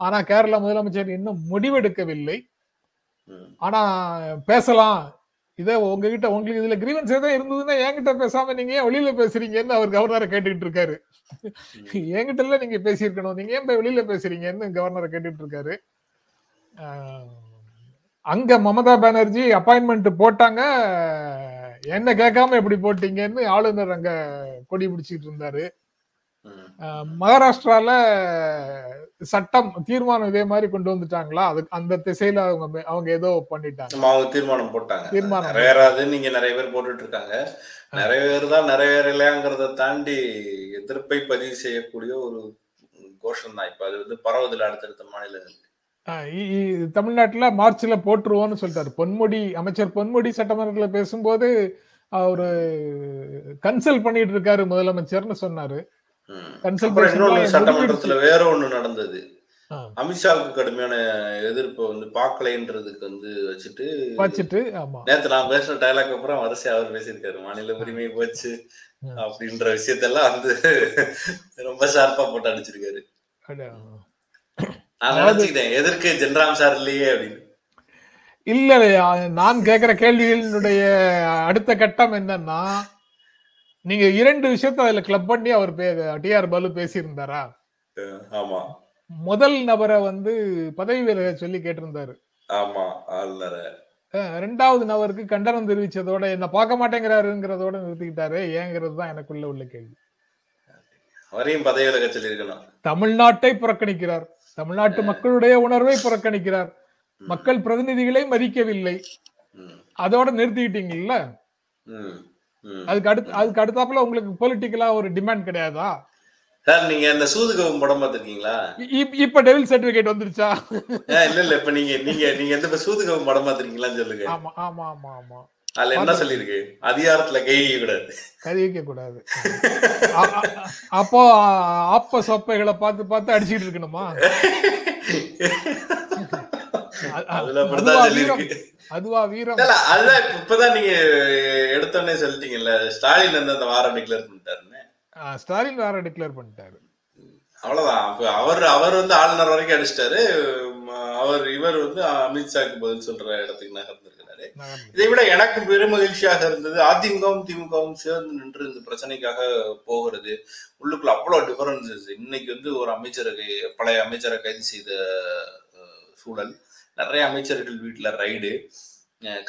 A: ஆனா கேரளா முதலமைச்சர் இன்னும் முடிவெடுக்கவில்லை. ஆனா பேசலாம். இதே உங்ககிட்ட உங்களுக்கு இதுல கிரீவன்ஸ் ஏதாவது இருந்ததுன்னா என்கிட்ட பேசாம நீங்க ஏன் வெளியில பேசுறீங்கன்னு அவர் கவர்னரை கேட்டுக்கிட்டு இருக்காரு என்கிட்ட இல்ல நீங்க பேசியிருக்கணும். நீங்க ஏன் போய் வெளியில பேசுறீங்கன்னு கவர்னரை கேட்டுட்டு இருக்காரு அங்க மமதா பானர்ஜி அப்பாயின்மெண்ட் போட்டாங்க. என்ன கேட்காம எப்படி போட்டீங்கன்னு ஆளுநர் அங்க கொடி பிடிச்சிட்டு இருந்தாரு. மகாராஷ்டிரால சட்டம் தீர்மானம் இதே மாதிரி கொண்டு வந்துட்டாங்களா? அது அந்த திசையில அவங்க அவங்க ஏதோ பண்ணிட்டாங்க.
B: அவங்க தீர்மானம் போட்டாங்க.
A: தீர்மானம்
B: நிறைவேறாது நீங்க நிறைய பேர் போட்டுட்டு இருக்காங்க. நிறைவேறுதா நிறைவேறலையாங்கிறத தாண்டி எதிர்ப்பை பதிவு செய்யக்கூடிய ஒரு கோஷம் தான் இப்ப அது வந்து பரவுதில்லை அடுத்தடுத்த மாநிலங்களுக்கு
A: தமிழ்நாட்டுல மார்ச்ல போட்டுருவோம்னு சொல்லிட்டாரு பொன்முடி அமைச்சர் பொன்முடி சட்டமன்றத்துல பேசும்போது அவரு கன்சல்ட் பண்ணிட்டு இருக்காரு முதலமைச்சர்னு சொன்னாரு. எல்லாம்
B: சட்டமன்றத்துல வேற ஒண்ணு நடந்தது. அமித்ஷாவுக்கு கடுமையான எதிர்ப்பை வந்து பார்க்கலைன்றதுக்கு வந்து வச்சுட்டு
A: வச்சுட்டு ஆமா.
B: நேத்து நான் பேசுற டைலாக் அப்புறம் வரிசையா அவர் பேசியிருக்காரு. மாநில உரிமை போச்சு. அப்படின்ற விஷயத்தெல்லாம் வந்து ரொம்ப ஷார்ப்பா போட்டு அடிச்சிருக்காரு. எதற்கு ஜென்ராம் சார் இல்லையே? அப்படின்னு.
A: இல்ல நான் கேக்குற கேள்விகளினுடைய அடுத்த கட்டம் என்னன்னா நீங்க இரண்டு விஷயத்த அதுல கிளப் பண்ணி அவர் டிஆர் பாலு பேசியிருந்தாரா?
B: ஆமா.
A: முதல் நபரை வந்து பதவி விலக சொல்லி கேட்டிருந்தாரு.
B: ஆமா
A: ரெண்டாவது நபருக்கு கண்டனம் தெரிவிச்சதோட என்ன பார்க்க மாட்டேங்கிறாருங்கிறதோட நிறுத்திக்கிட்டாரு ஏங்கிறது தான் எனக்குள்ள உள்ள கேள்வி.
B: அவரையும் பதவி விலக சொல்லியிருக்கணும்.
A: தமிழ்நாட்டை புறக்கணிக்கிறார். தமிழ்நாட்டு மக்களுடைய உணர்வை புறக்கணிக்கிறார். மக்கள் பிரதிநிதிகளை மதிக்கவில்லை. அதோட நிறுத்திக்கிட்டீங்கல்ல. அதுக்கு அடுத்து அதுக்கு அடுத்தாப்புல உங்களுக்கு பொலிட்டிக்கலா ஒரு டிமாண்ட் கிடையாதா?
B: சார் நீங்க இந்த சூதுகவும் படம்
A: இப்- இப்ப டெவில் சர்டிபிகேட் வந்துருச்சா?
B: இல்ல இல்ல. இப்ப நீங்க நீங்க நீங்க எந்த சூதுகவும் படம் பார்த்திருக்கீங்களான்னு சொல்லுங்க.
A: ஆமா ஆமா ஆமா ஆமா.
B: அதுல என்ன சொல்லியிருக்கு? அதிகாரத்துல கை கூடாது
A: கதிக்க கூடாது அப்போ ஆப்ப சொப்பைகளை பார்த்து பார்த்து அடிச்சுட்டு இருக்கணுமா? அதுவா வீரம். வீரம்.
B: அதுதான் இப்ப- இப்பதான் நீங்க எடுத்தோடனே சொல்லிட்டீங்கல்ல ஸ்டாலின் வந்து அந்த வாரம் டிக்ளேர் பண்ணிட்டாருன்னு.
A: ஸ்டாலின் வேற டிக்ளேர் பண்ணிட்டாரு.
B: அவ்வளவுதான். அப்ப அவர் அவர் வந்து ஆளுநர் வரைக்கும் அடிச்சிட்டாரு. அவர் இவர் வந்து அமித்ஷாக்கு பதில் சொல்ற இடத்துக்கு நகர்ந்திருக்கிறாரு
A: நகர்ந்து
B: இதை விட எனக்கு பெரும் மகிழ்ச்சியாக இருந்தது. அதிமுகவும் திமுகவும் சேர்ந்து நின்று இந்த பிரச்சனைக்காக போகிறது. உள்ளுக்குள்ள அவ்வளவு டிஃபரன்சஸ் இன்னைக்கு வந்து ஒரு அமைச்சரை பழைய அமைச்சரை கைது செய்த சூழல். நிறைய அமைச்சர்கள் வீட்டுல ரைடு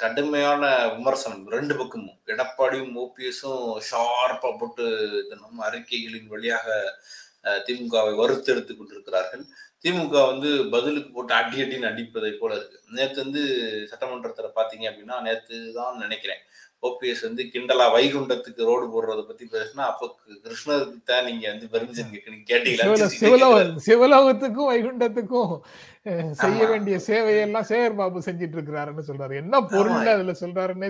B: கடுமையான விமர்சனம். ரெண்டு பக்கமும். எடப்பாடியும் ஓபிஎஸும் ஷார்ப்பா போட்டு தினமும் அறிக்கைகளின் வழியாக திமுகவை வறுத்தெடுத்து கொண்டிருக்கிறார்கள். திமுக வந்து பதிலுக்கு போட்டு அடி அடின்னு அடிப்பதை போல இருக்கு. நேத்து வந்து சட்டமன்றத்துல பாத்தீங்க அப்படின்னா நேத்து தான் நினைக்கிறேன். ஓபிஎஸ் வந்து கிண்டலா வைகுண்டத்துக்கு ரோடு போடுறத பத்தி பேசினா அப்ப கிருஷ்ணருக்கு தான் நீங்க வந்து பெர்மிஷன் கேட்டீங்களா?
A: சிவலோக சிவலோகத்துக்கும் வைகுண்டத்துக்கும் செய்ய வேண்டிய சேவையெல்லாம் சேகர் பாபு செஞ்சிட்டு இருக்கிறாருன்னு சொல்றாரு. என்ன பொருள் அதுல சொல்றாருன்னே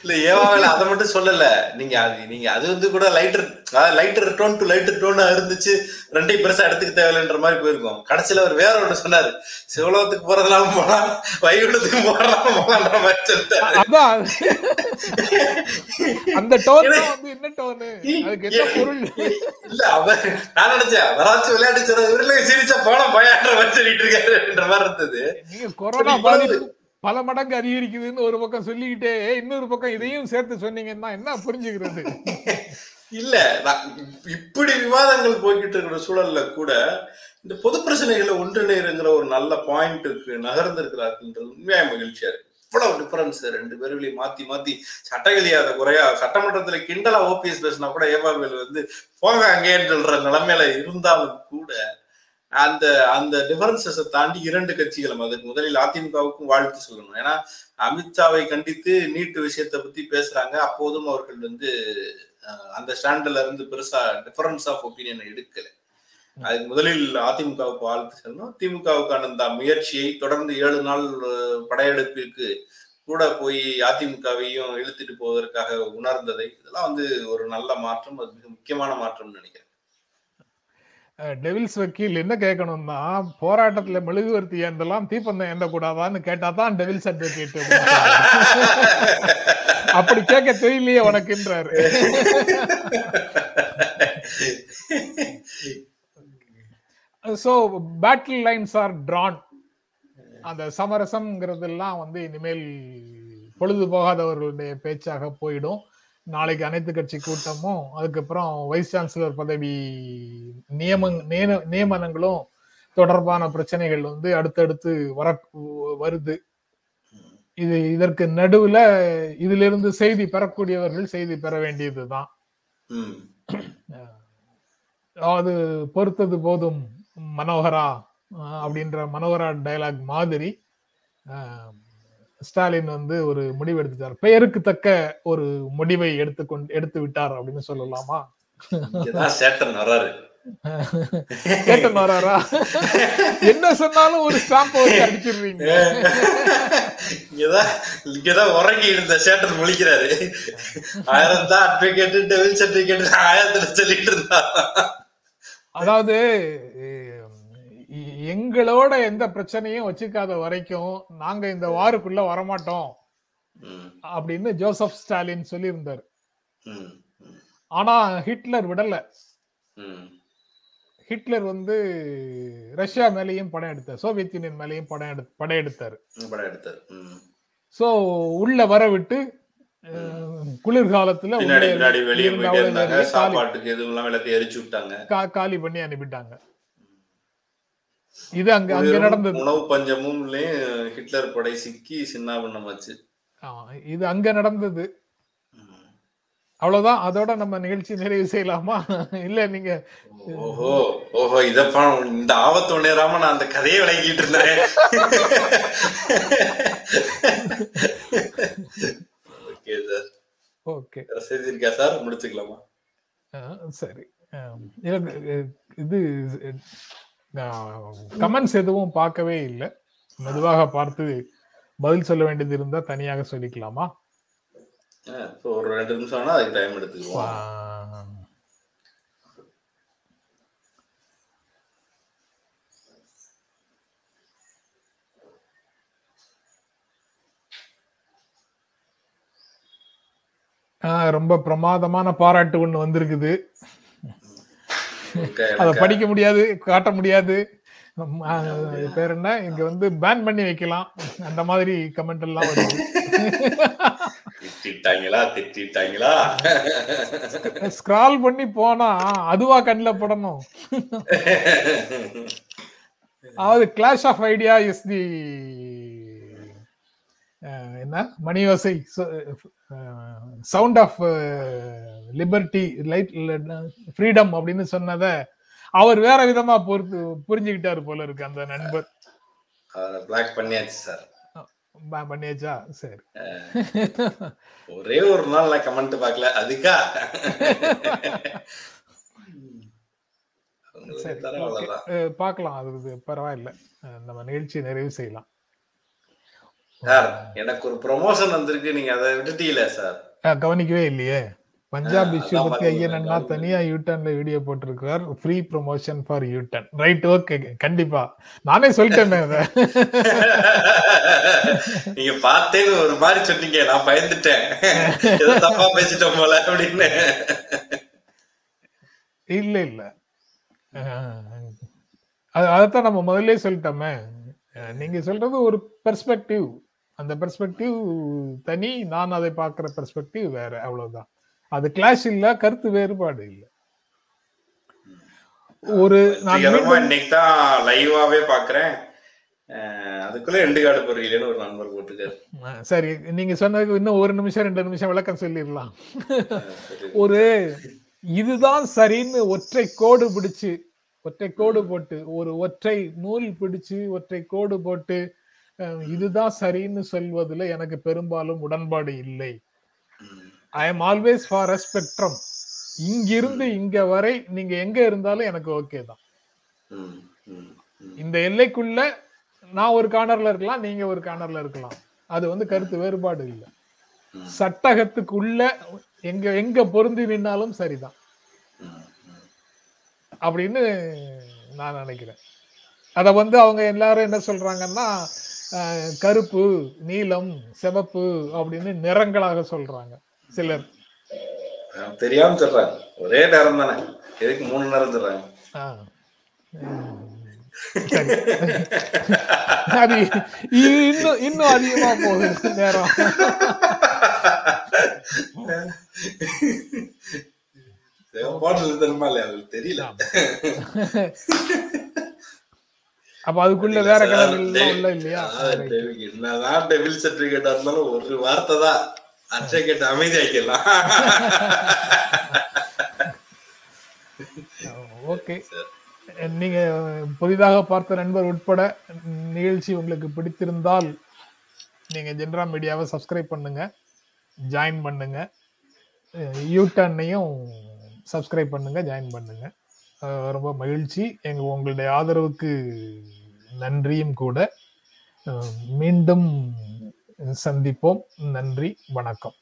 B: இல்ல, ஏவாவில அதை மட்டும் சொல்லல. நீங்க அது நீங்க அது வந்து கூட லைட்டர் அதாவது லைட்டர் டோன் டு லைட்டர் டோனா இருந்துச்சு. ரெண்டையும் பெருசா எடுத்துக்க தேவையில்லைன்ற மாதிரி போயிருக்கும். கடைசியில அவர் வேற ஒன்று சொன்னாரு. சிவலோகத்துக்கு போறதுனாலும் போலாம் வைகுண்டத்துக்கு போறதுனாலும் போலான்ற மாதிரி சொல்லிட்டாரு.
A: அந்த டோன் வந்து என்ன டோனு அதுக்கு என்ன பொருள்?
B: இல்ல அவர் நான் நினைச்சேன் வராச்சு விளையாட்டு இவருல சிரிச்சா போன பயான்ற மாதிரி சொல்லிட்டு இருக்காருன்ற மாதிரி இருந்தது.
A: நீங்க கொரோனா பல மடங்கு அதிகரிக்குதுன்னு ஒரு பக்கம் சொல்லிக்கிட்டே இன்னொரு பக்கம் இதையும் சேர்த்து சொன்னீங்கன்னா என்ன புரிஞ்சுக்கிறது?
B: இல்ல இப்படி விவாதங்கள் போய்கிட்டு இருக்கிற சூழல்ல கூட இந்த பொது பிரச்சனைகளை ஒன்றிணைங்கிற ஒரு நல்ல பாயிண்ட்டுக்கு நகர்ந்திருக்கிறார்கள்ன்றது உண்மையா மகிழ்ச்சியா இருக்கு. இவ்வளவு டிஃபரன்ஸ் ரெண்டு பேர்களையும் மாத்தி மாத்தி சட்டங்களியாத குறையா சட்டமன்றத்துல கிண்டலா ஓபிஎஸ் பேசினா கூட ஏவாவேல் வந்து போங்க அங்கேன்னு சொல்ற நிலைமையில இருந்தாலும் கூட அந்த அந்த டிஃபரன்சஸை தாண்டி இரண்டு கட்சிகளும் அதுக்கு முதலில் அதிமுகவுக்கும் வாழ்த்து சொல்லணும். ஏன்னா அமித்ஷாவை கண்டித்து நீட்டு விஷயத்தை பத்தி பேசுறாங்க. அப்போதும் அவர்கள் வந்து அந்த ஸ்டாண்ட்ல இருந்து பெருசா டிஃபரன்ஸ் ஆஃப் ஒப்பீனியன் எடுக்கல. அதுக்கு முதலில் அதிமுகவுக்கு வாழ்த்து சொல்லணும். திமுகவுக்கான இந்த முயற்சியை தொடர்ந்து ஏழு நாள் படையெடுப்பிற்கு கூட போய் அதிமுகவையும் இழுத்துட்டு போவதற்காக உணர்ந்ததை இதெல்லாம் வந்து ஒரு நல்ல மாற்றம் அது மிக முக்கியமான மாற்றம்னு நினைக்கிறேன்.
A: டெவில்ஸ் வக்கீல் என்ன கேட்கணும்னா போராட்டத்துல மெழுகுவர்த்தி ஏந்தலாம் தீப்பந்தம் ஏந்த கூடாதான்னு கேட்டா தான் டெவில்ஸ் அட்வொகேட் அப்படி கேட்க தெரியலையே உனக்குன்றாரு. So battle lines are drawn அந்த சமரசம்ங்கிறதெல்லாம் வந்து இனிமேல் பொழுது போகாதவர்களுடைய பேச்சாக போயிடும். நாளைக்கு அனைத்து கட்சி கூட்டமும் அதுக்கப்புறம் வைஸ் சான்சலர் பதவி நியம நிய- நியமனங்களும் தொடர்பான பிரச்சனைகள் வந்து அடுத்தடுத்து வர வருது இது இதற்கு நடுவுல இதிலிருந்து செய்தி பெறக்கூடியவர்கள் செய்தி பெற வேண்டியதுதான். அதாவது பொறுத்தது போதும் மனோகரா அப்படின்ற மனோகரா டயலாக் மாதிரி ஸ்டாலின் வந்து ஒரு முடிவு எடுத்துட்டார். பெயருக்கு தக்க ஒரு முடிவை எடுத்துக்கொண்டு எடுத்து விட்டார் அப்படின்னு சொல்லலாமா?
B: சேட்டன் வர்றாரு.
A: கேட்டன் வராரா என்ன சொன்னாலும் ஒரு ஸ்டாம்ப் வச்சு அடிச்சிடுறீங்க.
B: இங்கதான் இங்கதான் உறங்கி இருந்த சேட்டன் முழிக்கிறாரு. ஆயிரம் தான் அட்வொகேட் டெவில் சர்டிபிகேட் ஆயிரத்துல சொல்லிட்டு இருந்தா
A: அதாவது எங்களோட எந்த பிரச்சனையும் வச்சுக்காத வரைக்கும் நாங்க இந்த வாருக்குள்ள வரமாட்டோம். அப்படின்னு ஜோசப் ஸ்டாலின் சொல்லியிருந்தார். ஆனா ஹிட்லர் விடல. ஹிட்லர் வந்து ரஷ்யா மேலேயும் படம் எடுத்தார் சோவியத் யூனியன் மேலேயும் படம் எடு படையெடுத்தார்
B: ம்.
A: சோ உள்ள வர விட்டு குளிர்காலத்துல
B: இருந்தாங்க.
A: அவ்வளவு காலி.
B: சாப்பாட்டுக்கு எதுவும் இல்லாம எல்லாத்தையும் எரிச்சு விட்டாங்க
A: கா- காலி பண்ணி அனுப்பிட்டாங்க இது அங்க அங்க நடந்தது.
B: உணவு பஞ்சமும் ஹிட்லர் படை சிக்கி சின்னாபின்னமாச்சு
A: ஆமா, இது அங்க நடந்தது. அவ்வளவுதான். அதோட நம்ம நிகழ்ச்சி நிறைவு செய்யலாமா? இல்ல நீங்க
B: ஓஹோ ஓஹோ இதப்பா இந்த ஆபத்து நேராம நான் அந்த கதையை விளங்கிட்டு இருந்தேன். Okay sir.
A: ஓகே.
B: இருக்கா சார்? முடிச்சுக்கலாமா?
A: சரி. இது கமெண்ட்ஸ் எதுவும் பார்க்கவே இல்லை. மெதுவாக பார்த்து பதில் சொல்ல வேண்டியது இருந்தா தனியாக சொல்லிக்கலாமா?
B: ஒரு ரெண்டு நிமிஷம் அதுக்கு டைம் எடுத்துக்குவோம்.
A: ரொம்ப பிரமாதமான பாராட்டு ஒண்ணு வந்திருக்குது. அதை படிக்க முடியாது காட்ட முடியாது. பேர் என்ன? இங்க வந்து பேன் பண்ணி வைக்கலாம். அந்த மாதிரி கமெண்ட் எல்லாம் வருது.
B: திட்டாங்களா திட்டாங்களா
A: ஸ்க்ரால் பண்ணி போனா அதுவா கண்ணில் படணும். அதாவது clash of idea is the என்ன? மணியோசை sound of liberty light freedom அப்படின்னு சொன்னதை அவர் வேற விதமா பொறுத்து புரிஞ்சுக்கிட்டாரு போல இருக்கு அந்த நண்பர்.
B: பிளாக் பண்ணியாச்சு சார்
A: பண்ணியாச்சா? சரி.
B: ஒரே ஒரு நாள் நான் கமெண்ட் பார்க்கல அதுக்கா?
A: பார்க்கலாம். அது பரவாயில்ல. நம்ம நிகழ்ச்சியை நிறைவு செய்யலாம்.
B: சார் எனக்கு ஒரு ப்ரொமோஷன் வந்திருக்கு. நீங்க அதை விட்டுட்டீங்களே சார்
A: கவனிக்கவே இல்லையே. பஞ்சாப் இஷ்யூ பத்தி ஐயன் அண்ணா. தனியா யூட்டர்ன்ல வீடியோ போட்டிருக்கிறார். Free promotion for U turn right okay கண்டிப்பா. நானே சொல்லிட்டேனே அதை.
B: நீங்க பார்த்தேன்னு ஒரு மாதிரி சொன்னீங்க. நான் பயந்துட்டேன். ஏதோ தப்பா பேசிட்டோம் போல அப்படின்னு.
A: இல்ல இல்ல. அதைத்தான் நம்ம முதல்ல சொல்லிட்டோமே. நீங்க சொல்றது ஒரு பெர்ஸ்பெக்டிவ் அந்த பெர்ஸ்பெக்டிவ் தனி நான் அதை பார்க்கிற பெர்ஸ்பெக்டிவ் வேற. அவ்வளவுதான். அது கிளாஷ் இல்ல கருத்து வேறுபாடு இல்ல. ஒரு
B: இன்னைக்கு தான் லைவாவே பாக்குறேன். அதுக்குள்ள எண்டு கார்டு போடுறீங்களேன்னு ஒரு நண்பர் போட்டுக்காரு.
A: சரி நீங்க சொன்னதுக்கு இன்னும் ஒரு நிமிஷம் ரெண்டு நிமிஷம் விளக்கம் சொல்லிடலாம். ஒரு இதுதான் சரின்னு ஒற்றை கோடு பிடிச்சு ஒற்றை கோடு போட்டு ஒரு ஒற்றை நூல் பிடிச்சு ஒற்றை கோடு போட்டு இதுதான் சரின்னு சொல்வதில் எனக்கு பெரும்பாலும் உடன்பாடு இல்லை. I am always for a spectrum இங்கிருந்து இங்க வரை நீங்க எங்க இருந்தாலும் எனக்கு ஓகே தான். இந்த எல்லைக்குள்ள நான் ஒரு கார்னர்ல இருக்கலாம் நீங்க ஒரு கார்னர்ல இருக்கலாம். அது வந்து கருத்து வேறுபாடு இல்லை. சட்டகத்துக்குள்ள எங்க எங்க பொருந்தி நின்னாலும் சரிதான். அப்படின்னு நான் நினைக்கிறேன். அதை வந்து அவங்க எல்லாரும் என்ன சொல்றாங்கன்னா கருப்பு நீலம் சிவப்பு அப்படின்னு நிறங்களாக சொல்றாங்க. சிலர்.
B: தெரியாம சொல்றாங்க ஒரே நேரம் தானே. எதுக்கு மூணு நேரம் சொல்றாங்க
A: அது இன்னும் இன்னும் அதிகமா போகுது நேரம்.
B: தெரியல.
A: அப்ப அதுக்குள்ள வேற உள்ள இல்லையா?
B: என்னதான் டெவில் சர்டிபிகேட் இருந்தாலும் ஒரு வார்த்தை தான். சர்டிபிகேட் அமைதியாக்கலாம்
A: ஓகே. நீங்க புதிதாக பார்த்த நண்பர் உட்பட நிகழ்ச்சி உங்களுக்கு பிடித்திருந்தால் நீங்க ஜென்ரா மீடியாவை சப்ஸ்கிரைப் பண்ணுங்க ஜாயின் பண்ணுங்க யூடர்னையும் சப்ஸ்கிரைப் பண்ணுங்க ஜாயின் பண்ணுங்க. ரொம்ப மகிழ்ச்சி. எங்க உங்களுடைய ஆதரவுக்கு நன்றியும் கூட. மீண்டும் சந்திப்போம். நன்றி. வணக்கம்.